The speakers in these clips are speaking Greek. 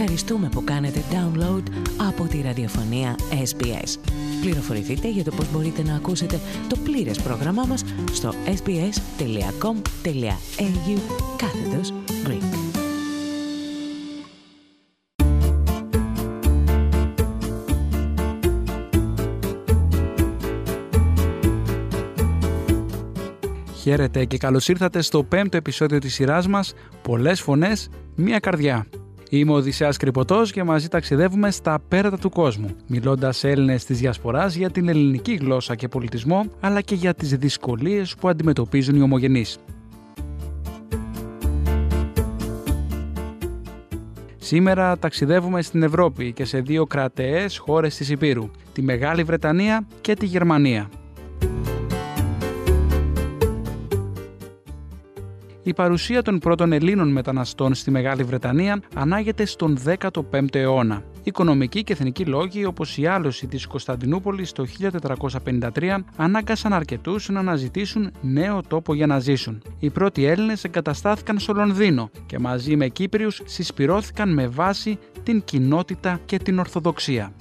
ευχαριστούμε που κάνετε download από τη ραδιοφωνία SBS. Πληροφορηθείτε για το πώς μπορείτε να ακούσετε το πλήρες πρόγραμμά μας στο sbs.com.au κάθετος Greek. Χαίρετε και καλώς ήρθατε στο πέμπτο επεισόδιο της σειράς μας «Πολλές φωνές, μία καρδιά». Είμαι ο Οδυσσέας Κρυποτός και μαζί ταξιδεύουμε στα πέρατα του κόσμου, μιλώντας σε Έλληνες της Διασποράς για την ελληνική γλώσσα και πολιτισμό, αλλά και για τις δυσκολίες που αντιμετωπίζουν οι ομογενείς. Σήμερα ταξιδεύουμε στην Ευρώπη και σε δύο κρατεές χώρες της Υπήρου, τη Μεγάλη Βρετανία και τη Γερμανία. Η παρουσία των πρώτων Ελλήνων μεταναστών στη Μεγάλη Βρετανία ανάγεται στον 15ο αιώνα. Οικονομικοί και εθνικοί λόγοι, όπως η άλωση της Κωνσταντινούπολης το 1453, ανάγκασαν αρκετούς να αναζητήσουν νέο τόπο για να ζήσουν. Οι πρώτοι Έλληνες εγκαταστάθηκαν στο Λονδίνο και μαζί με Κύπριους συσπηρώθηκαν με βάση την κοινότητα και την Ορθοδοξία.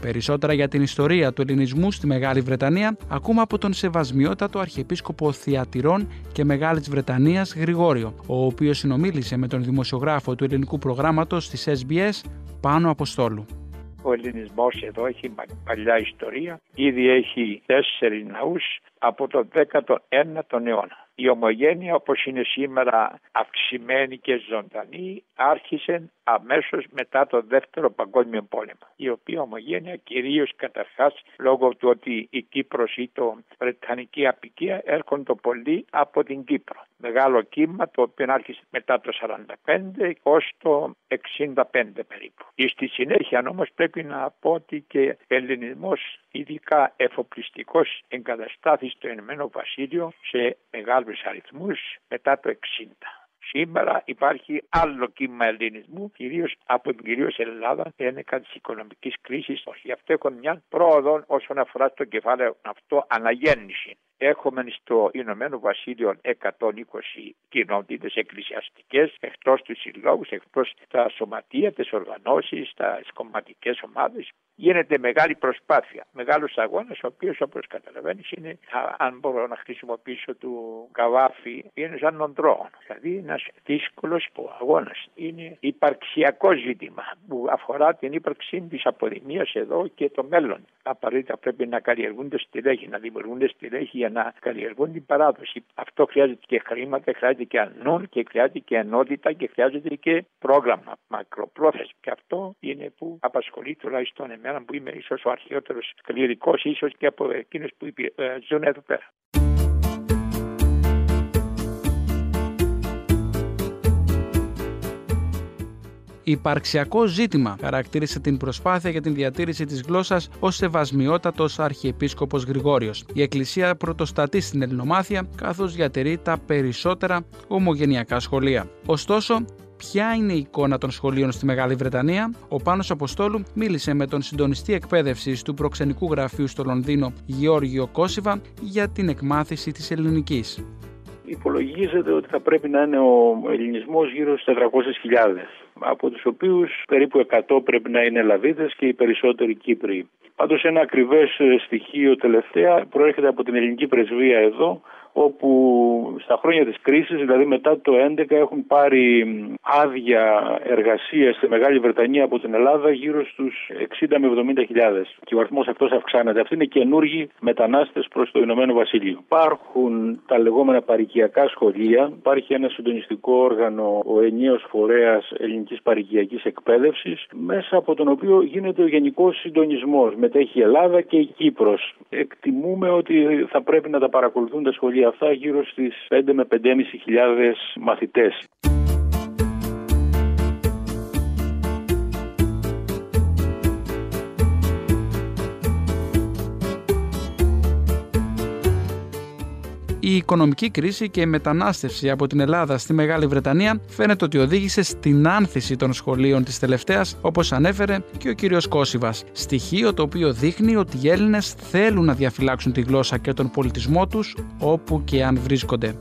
Περισσότερα για την ιστορία του ελληνισμού στη Μεγάλη Βρετανία ακούμε από τον Σεβασμιότατο Αρχιεπίσκοπο Θιατυρών και Μεγάλης Βρετανίας Γρηγόριο, ο οποίος συνομίλησε με τον δημοσιογράφο του ελληνικού προγράμματος της SBS Πάνο Αποστόλου. Ο ελληνισμός εδώ έχει παλιά ιστορία, ήδη έχει τέσσερις ναούς από το 19ο αιώνα. Η ομογένεια όπως είναι σήμερα αυξημένη και ζωντανή άρχισε αμέσως μετά το δεύτερο παγκόσμιο πόλεμο. Η οποία ομογένεια κυρίως καταρχάς λόγω του ότι η Κύπρος ή το Βρετανική απικία έρχονται πολύ από την Κύπρο. Μεγάλο κύμα το οποίο άρχισε μετά το 45 ως το 65 περίπου. Στη συνέχεια όμως πρέπει να πω ότι και ο ελληνισμός ειδικά εφοπλιστικός εγκαταστάθη στο Ηνωμένο Βασίλειο σε μεγάλο αριθμούς μετά το 60. Σήμερα υπάρχει άλλο κύμα ελληνισμού, κυρίως από την κυρίως Ελλάδα, ένεκα της οικονομικής κρίσης. Γι' αυτό έχω μια πρόοδο όσον αφορά το κεφάλαιο αυτό αναγέννηση. Έχουμε στο Ηνωμένο Βασίλειο 120 κοινότητες εκκλησιαστικές, εκτός τους συλλόγους, εκτός τα σωματεία, τις οργανώσεις, τα κομματικές ομάδες. Γίνεται μεγάλη προσπάθεια, μεγάλος αγώνας, ο οποίος όπως καταλαβαίνεις είναι, αν μπορώ να χρησιμοποιήσω του καβάφι, είναι σαν νοντρό. Δηλαδή ένας δύσκολος αγώνας. Είναι υπαρξιακό ζήτημα που αφορά την ύπαρξη της αποδημίας εδώ και το μέλλον. Απαραίτητα πρέπει να καλλιεργούνται στελέχη, να δημιουργούνται στελέχη να καλλιεργούν την παράδοση. Αυτό χρειάζεται και χρήματα, χρειάζεται και ανών και χρειάζεται και ενότητα και χρειάζεται και πρόγραμμα μακροπρόθεσμο. Και αυτό είναι που απασχολεί τουλάχιστον εμένα που είμαι ίσως ο αρχαιότερος κληρικός, ίσως και από εκείνους που ε, ζουν εδώ πέρα. Υπαρξιακό ζήτημα χαρακτήρισε την προσπάθεια για την διατήρηση της γλώσσας ως σεβασμιότατος Αρχιεπίσκοπος Γρηγόριος. Η Εκκλησία πρωτοστατεί στην Ελληνομάθεια, καθώς διατηρεί τα περισσότερα ομογενειακά σχολεία. Ωστόσο, ποια είναι η εικόνα των σχολείων στη Μεγάλη Βρετανία, ο Πάνος Αποστόλου μίλησε με τον συντονιστή εκπαίδευσης του προξενικού γραφείου στο Λονδίνο, Γεώργιο Κόσιβα, για την εκμάθηση της ελληνικής. Υπολογίζεται ότι θα πρέπει να είναι ο ελληνισμός γύρω στις 400.000 από τους οποίους περίπου 100 πρέπει να είναι Ελλαδίτες και οι περισσότεροι Κύπροι. Πάντως ένα ακριβές στοιχείο τελευταία προέρχεται από την ελληνική πρεσβεία εδώ όπου στα χρόνια της κρίσης, δηλαδή μετά το 2011 έχουν πάρει άδεια εργασίας στη Μεγάλη Βρετανία από την Ελλάδα γύρω στους 60 με 70 χιλιάδες. Και ο αριθμός αυτός αυξάνεται. Αυτοί είναι καινούργοι μετανάστες προς το Ηνωμένο Βασίλειο. Υπάρχουν τα λεγόμενα παρικιακά σχολεία. Υπάρχει ένα συντονιστικό όργανο, ο ενίος φορέας ελληνικής παρικιακής εκπαίδευσης, μέσα από τον οποίο γίνεται ο γενικός συντονισμός. Μετέχει η Ελλάδα και η Κύπρος. Εκτιμούμε ότι θα πρέπει να τα παρακολουθούν τα σχολεία αυτά γύρω στις 5 με 5.500 μαθητές. Η οικονομική κρίση και η μετανάστευση από την Ελλάδα στη Μεγάλη Βρετανία φαίνεται ότι οδήγησε στην άνθηση των σχολείων της τελευταίας, όπως ανέφερε και ο κύριος Κόσιβας. Στοιχείο το οποίο δείχνει ότι οι Έλληνες θέλουν να διαφυλάξουν τη γλώσσα και τον πολιτισμό τους όπου και αν βρίσκονται.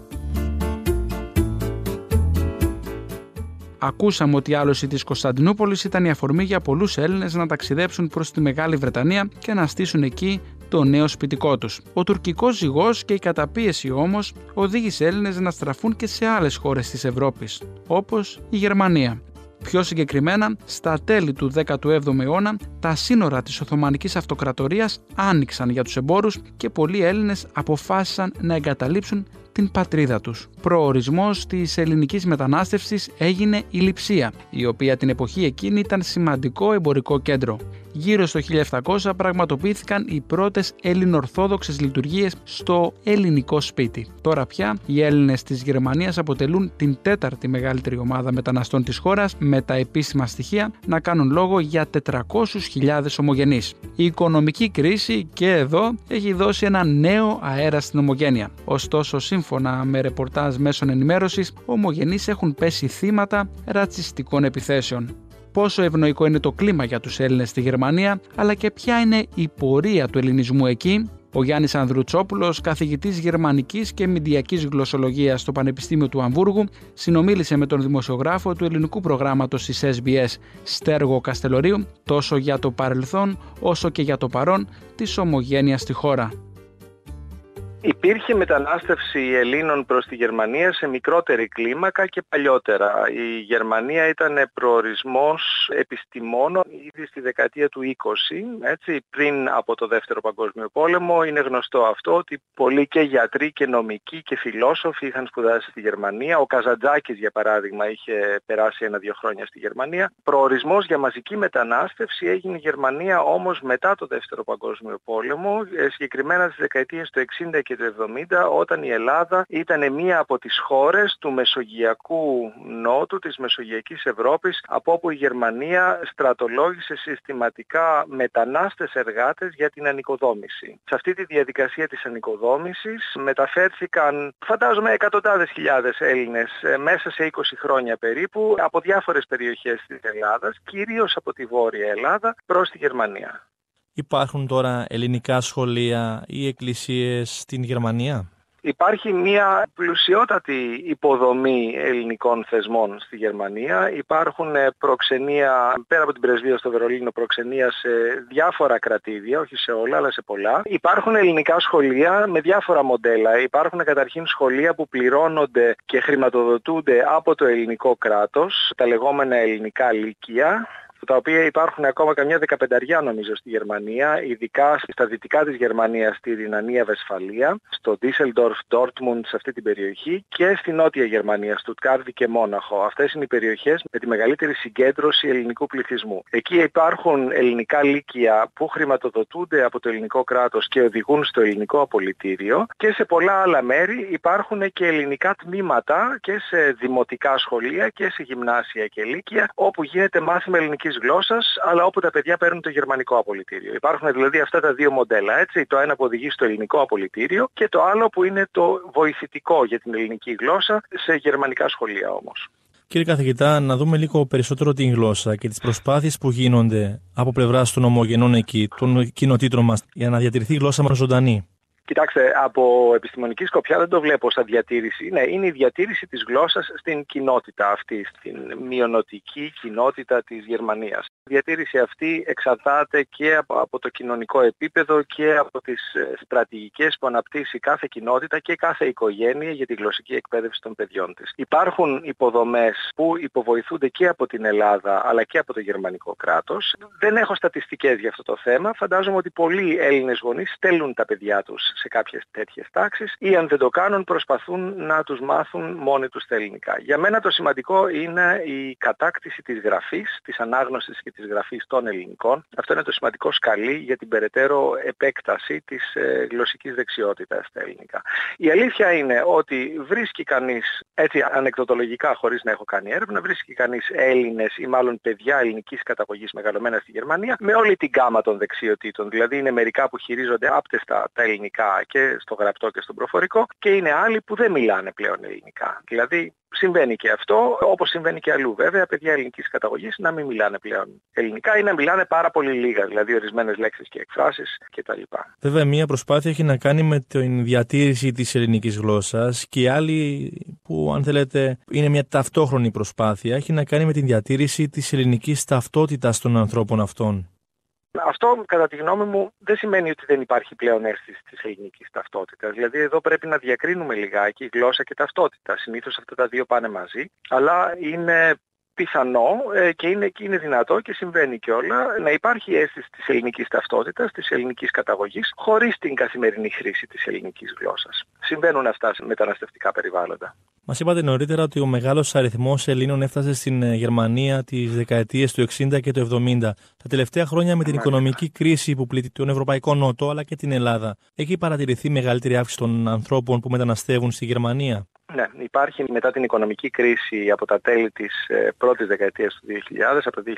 Ακούσαμε ότι η άλωση της Κωνσταντινούπολης ήταν η αφορμή για πολλούς Έλληνες να ταξιδέψουν προς τη Μεγάλη Βρετανία και να στήσουν εκεί το νέο σπιτικό τους. Ο τουρκικός ζυγός και η καταπίεση όμως οδήγησε Έλληνες να στραφούν και σε άλλες χώρες της Ευρώπης, όπως η Γερμανία. Πιο συγκεκριμένα, στα τέλη του 17ου αιώνα, τα σύνορα της Οθωμανικής Αυτοκρατορίας άνοιξαν για τους εμπόρους και πολλοί Έλληνες αποφάσισαν να εγκαταλείψουν την πατρίδα τους. Προορισμός της ελληνικής μετανάστευσης έγινε η Λιψία, η οποία την εποχή εκείνη ήταν σημαντικό εμπορικό κέντρο γύρω στο 1700 πραγματοποιήθηκαν οι πρώτες ελληνορθόδοξες λειτουργίες στο ελληνικό σπίτι. Τώρα πια οι Έλληνες της Γερμανίας αποτελούν την τέταρτη μεγαλύτερη ομάδα μεταναστών της χώρας με τα επίσημα στοιχεία να κάνουν λόγο για 400.000 ομογενείς. Η οικονομική κρίση και εδώ έχει δώσει ένα νέο αέρα στην ομογένεια. Ωστόσο, σύμφωνα με ρεπορτάζ μέσων ενημέρωσης, ομογενείς έχουν πέσει θύματα ρατσιστικών επιθέσεων πόσο ευνοϊκό είναι το κλίμα για τους Έλληνες στη Γερμανία, αλλά και ποια είναι η πορεία του ελληνισμού εκεί. Ο Γιάννης Ανδρουτσόπουλος, καθηγητής γερμανικής και μηντιακής γλωσσολογίας στο Πανεπιστήμιο του Αμβούργου, συνομίλησε με τον δημοσιογράφο του ελληνικού προγράμματος της SBS, Στέργο Καστελορίου, τόσο για το παρελθόν όσο και για το παρόν της ομογένειας στη χώρα. Υπήρχε μετανάστευση Ελλήνων προς τη Γερμανία σε μικρότερη κλίμακα και παλιότερα. Η Γερμανία ήταν προορισμός επιστημόνων ήδη στη δεκαετία του 20, έτσι, πριν από το Δεύτερο Παγκόσμιο Πόλεμο. Είναι γνωστό αυτό ότι πολλοί και γιατροί και νομικοί και φιλόσοφοι είχαν σπουδάσει στη Γερμανία. Ο Καζαντζάκης για παράδειγμα είχε περάσει ένα-δύο χρόνια στη Γερμανία. Προορισμός για μαζική μετανάστευση έγινε η Γερμανία όμως μετά το Δεύτερο Παγκόσμιο Πόλεμο, ε, συγκεκριμένα στις δεκαετίες του 60 και του 70 όταν η Ελλάδα ήταν μία από τις χώρες του Μεσογειακού Νότου, της Μεσογειακής Ευρώπης, από όπου η Γερμανία στρατολόγησε συστηματικά μετανάστες εργάτες για την ανοικοδόμηση. Σε αυτή τη διαδικασία της ανοικοδόμησης μεταφέρθηκαν φαντάζομαι εκατοντάδες χιλιάδες Έλληνες ε, μέσα σε 20 χρόνια περίπου από διάφορες περιοχές της Ελλάδας, κυρίως από τη Βόρεια Ελλάδα προς τη Γερμανία. Υπάρχουν τώρα ελληνικά σχολεία ή εκκλησίες στην Γερμανία; Υπάρχει μια πλουσιότατη υποδομή ελληνικών θεσμών στη Γερμανία. Υπάρχουν ε, προξενία, πέρα από την πρεσβεία στο Βερολίνο, προξενία σε διάφορα κρατήδια, όχι σε όλα, αλλά σε πολλά. Υπάρχουν ελληνικά σχολεία με διάφορα μοντέλα. Υπάρχουν καταρχήν σχολεία που πληρώνονται και χρηματοδοτούνται από το ελληνικό κράτος, τα λεγόμενα ελληνικά λύκεια τα οποία υπάρχουν ακόμα καμιά δεκαπενταριά νομίζω στη Γερμανία, ειδικά στα δυτικά της Γερμανίας, στη Ρινανία Βεσφαλία, στο Düsseldorf, Dortmund, σε αυτή την περιοχή και στη νότια Γερμανία, Στουτκάρδη και Μόναχο. Αυτές είναι οι περιοχές με τη μεγαλύτερη συγκέντρωση ελληνικού πληθυσμού. Εκεί υπάρχουν ελληνικά λύκεια που χρηματοδοτούνται από το ελληνικό κράτος και οδηγούν στο ελληνικό απολυτήριο και σε πολλά άλλα μέρη υπάρχουν και ελληνικά τμήματα και σε δημοτικά σχολεία και σε γυμνάσια και λύκεια όπου γίνεται μάθημα ελληνικής γλώσσας, αλλά όπου τα παιδιά παίρνουν το γερμανικό απολυτήριο. Υπάρχουν δηλαδή αυτά τα δύο μοντέλα, έτσι, το ένα που οδηγεί στο ελληνικό απολυτήριο και το άλλο που είναι το βοηθητικό για την ελληνική γλώσσα σε γερμανικά σχολεία όμως. Κύριε καθηγητά, να δούμε λίγο περισσότερο την γλώσσα και τις προσπάθειες που γίνονται από πλευράς των ομογενών εκεί, των κοινοτήτων μας, για να διατηρηθεί η γλώσσα μας ζωντανή. Κοιτάξτε, από επιστημονική σκοπιά δεν το βλέπω σαν διατήρηση. Ναι, είναι η διατήρηση της γλώσσας στην κοινότητα αυτή, στην μειονοτική κοινότητα της Γερμανίας. Η διατήρηση αυτή εξαρτάται και από, το κοινωνικό επίπεδο και από τις ε, στρατηγικές που αναπτύσσει κάθε κοινότητα και κάθε οικογένεια για τη γλωσσική εκπαίδευση των παιδιών της. Υπάρχουν υποδομές που υποβοηθούνται και από την Ελλάδα αλλά και από το γερμανικό κράτος. Δεν έχω στατιστικές για αυτό το θέμα. Φαντάζομαι ότι πολλοί Έλληνες γονείς στέλνουν τα παιδιά τους σε κάποιες τέτοιες τάξεις ή αν δεν το κάνουν προσπαθούν να τους μάθουν μόνοι τους τα ελληνικά. Για μένα το σημαντικό είναι η κατάκτηση της γραφής, της ανάγνωσης και της γραφής των ελληνικών. Αυτό είναι το σημαντικό σκαλί για την περαιτέρω επέκταση της ε, γλωσσικής δεξιότητας στα ελληνικά. Η αλήθεια είναι ότι βρίσκει κανείς, έτσι ανεκδοτολογικά χωρίς να έχω κάνει έρευνα, βρίσκει κανείς Έλληνες ή μάλλον παιδιά ελληνικής καταγωγής μεγαλωμένα στη Γερμανία με όλη την γάμα των δεξιοτήτων. Δηλαδή είναι μερικά που χειρίζονται άπτεστα τα ελληνικά και στο γραπτό και στο προφορικό και είναι άλλοι που δεν μιλάνε πλέον ελληνικά. Δηλαδή συμβαίνει και αυτό, όπως συμβαίνει και αλλού βέβαια, παιδιά ελληνικής καταγωγής να μην μιλάνε πλέον ελληνικά ή να μιλάνε πάρα πολύ λίγα, δηλαδή ορισμένες λέξεις και εκφράσεις κτλ. Βέβαια, μία προσπάθεια έχει να κάνει με την διατήρηση της ελληνικής γλώσσας και άλλοι που που αν θέλετε είναι μια ταυτόχρονη προσπάθεια, έχει να κάνει με την διατήρηση της ελληνικής ταυτότητας των ανθρώπων αυτών. Αυτό, κατά τη γνώμη μου, δεν σημαίνει ότι δεν υπάρχει πλέον αίσθηση της ελληνικής ταυτότητας. Δηλαδή εδώ πρέπει να διακρίνουμε λιγάκι γλώσσα και ταυτότητα. Συνήθως αυτά τα δύο πάνε μαζί, αλλά είναι πιθανό ε, και είναι, και είναι δυνατό και συμβαίνει κιόλα να υπάρχει αίσθηση της ελληνικής ταυτότητας, της ελληνικής καταγωγής, χωρίς την καθημερινή χρήση της ελληνικής γλώσσας. Συμβαίνουν αυτά σε μεταναστευτικά περιβάλλοντα. Μας είπατε νωρίτερα ότι ο μεγάλος αριθμός Ελλήνων έφτασε στην ε, Γερμανία τις δεκαετίες του 60 και του 70. Τα τελευταία χρόνια, με την οικονομική κρίση που πλήττει τον Ευρωπαϊκό Νότο αλλά και την Ελλάδα, έχει παρατηρηθεί μεγαλύτερη αύξηση των ανθρώπων που μεταναστεύουν στη Γερμανία. Ναι, υπάρχει μετά την οικονομική κρίση από τα τέλη της ε, πρώτης δεκαετίας του 2000, από το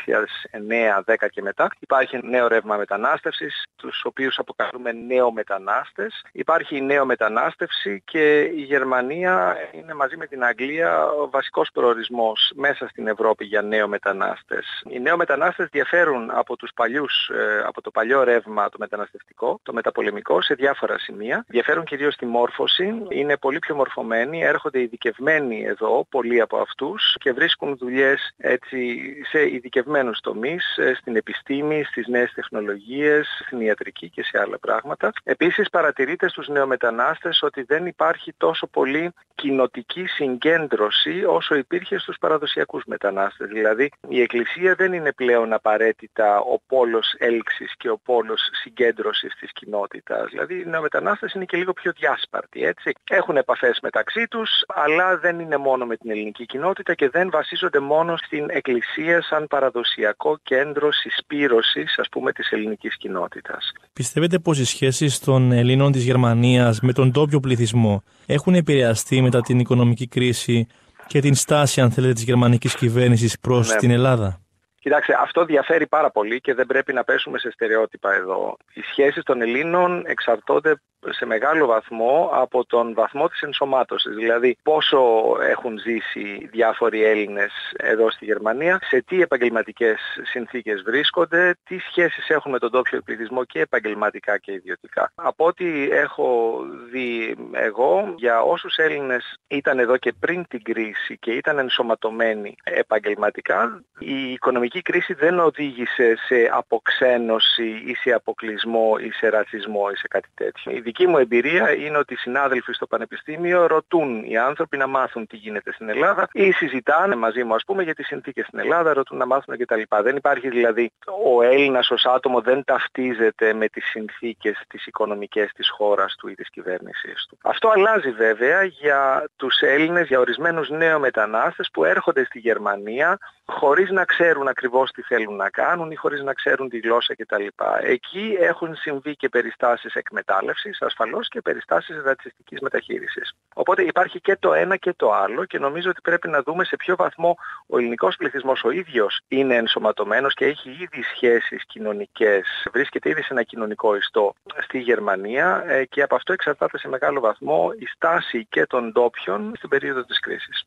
2009-10 και μετά. Υπάρχει νέο ρεύμα μετανάστευσης, τους οποίους αποκαλούμε νέο μετανάστες. Υπάρχει νέο μετανάστευση και η Γερμανία είναι μαζί με την Αγγλία ο βασικός προορισμός μέσα στην Ευρώπη για νέο μετανάστες. Οι νέο μετανάστες διαφέρουν από, τους παλιούς, ε, από το παλιό ρεύμα το μεταναστευτικό, το μεταπολεμικό σε διάφορα σημεία. Διαφέρουν κυρίως στη μόρφωση, είναι πολύ πιο μορφωμένοι, έρχονται ειδικευμένοι εδώ, πολλοί από αυτούς, και βρίσκουν δουλειές έτσι, σε ειδικευμένους τομείς, ε, στην επιστήμη, στις νέες τεχνολογίες, στην ιατρική και σε άλλα πράγματα. Επίσης παρατηρείται στους νεομετανάστες ότι δεν υπάρχει τόσο πολύ κοινοτική συγκέντρωση όσο υπήρχε στους παραδοσιακούς μετανάστες. Δηλαδή η Εκκλησία δεν είναι πλέον απαραίτητα ο πόλος έλξης και ο πόλος συγκέντρωσης της κοινότητας. Δηλαδή οι νεομετανάστες είναι και λίγο πιο διάσπαρτοι, έτσι. Έχουν επαφές μεταξύ τους, αλλά δεν είναι μόνο με την ελληνική κοινότητα και δεν βασίζονται μόνο στην Εκκλησία σαν παραδοσιακό κέντρο συσπήρωσης, ας πούμε, της ελληνικής κοινότητας. Πιστεύετε πως οι σχέσεις των Ελλήνων της Γερμανίας με τον τόπιο πληθυσμό έχουν επηρεαστεί μετά την οικονομική κρίση και την στάση, αν θέλετε, της γερμανικής κυβέρνησης προς ναι. την Ελλάδα; Κοιτάξτε, αυτό διαφέρει πάρα πολύ και δεν πρέπει να πέσουμε σε στερεότυπα εδώ. Οι σχέσεις των Ελλήνων εξαρτώνται σε μεγάλο βαθμό από τον βαθμό της ενσωμάτωσης. Δηλαδή πόσο έχουν ζήσει διάφοροι Έλληνες εδώ στη Γερμανία, σε τι επαγγελματικές συνθήκες βρίσκονται, τι σχέσεις έχουν με τον τόπιο πληθυσμό και επαγγελματικά και ιδιωτικά. Από ό,τι έχω δει εγώ, για όσους Έλληνες ήταν εδώ και πριν την κρίση και ήταν ενσωματωμένοι επαγγελματικά, η οικονομική κρίση δεν οδήγησε σε αποξένωση ή σε αποκλεισμό ή σε ρατσισμό ή σε κάτι τέτοιο δική μου εμπειρία είναι ότι οι συνάδελφοι στο Πανεπιστήμιο ρωτούν οι άνθρωποι να μάθουν τι γίνεται στην Ελλάδα ή συζητάνε μαζί μου ας πούμε για τις συνθήκες στην Ελλάδα, ρωτούν να μάθουν κτλ. Δεν υπάρχει δηλαδή ο Έλληνας ως άτομο δεν ταυτίζεται με τις συνθήκες τις οικονομικές της χώρας του ή της κυβέρνησης του. Αυτό αλλάζει βέβαια για τους Έλληνες, για ορισμένους νέο μετανάστες που έρχονται στη Γερμανία χωρίς να ξέρουν ακριβώς τι θέλουν να κάνουν ή χωρίς να ξέρουν τη γλώσσα κτλ. Εκεί έχουν συμβεί και περιστάσεις εκμετάλλευσης, ασφαλώς και περιστάσεις ρατσιστικής μεταχείρισης. Οπότε υπάρχει και το ένα και το άλλο και νομίζω ότι πρέπει να δούμε σε ποιο βαθμό ο ελληνικός πληθυσμός ο ίδιος είναι ενσωματωμένος και έχει ήδη σχέσεις κοινωνικές, βρίσκεται ήδη σε ένα κοινωνικό ιστό στη Γερμανία ε, και από αυτό εξαρτάται σε μεγάλο βαθμό η στάση και των ντόπιων στην περίοδο της κρίσης.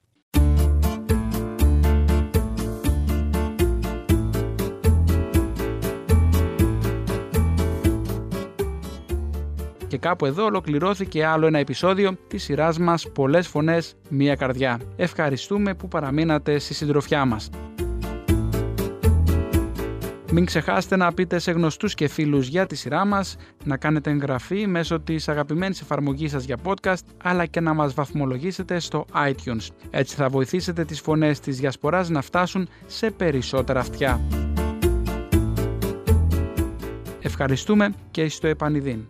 Και κάπου εδώ ολοκληρώθηκε άλλο ένα επεισόδιο της σειράς μας Πολλές Φωνές, Μία Καρδιά. Ευχαριστούμε που παραμείνατε στη συντροφιά μας. Μην ξεχάσετε να πείτε σε γνωστούς και φίλους για τη σειρά μας, να κάνετε εγγραφή μέσω της αγαπημένης εφαρμογής σας για podcast, αλλά και να μας βαθμολογήσετε στο iTunes. Έτσι θα βοηθήσετε τις φωνές της διασποράς να φτάσουν σε περισσότερα αυτιά. Ευχαριστούμε και στο επανειδήν.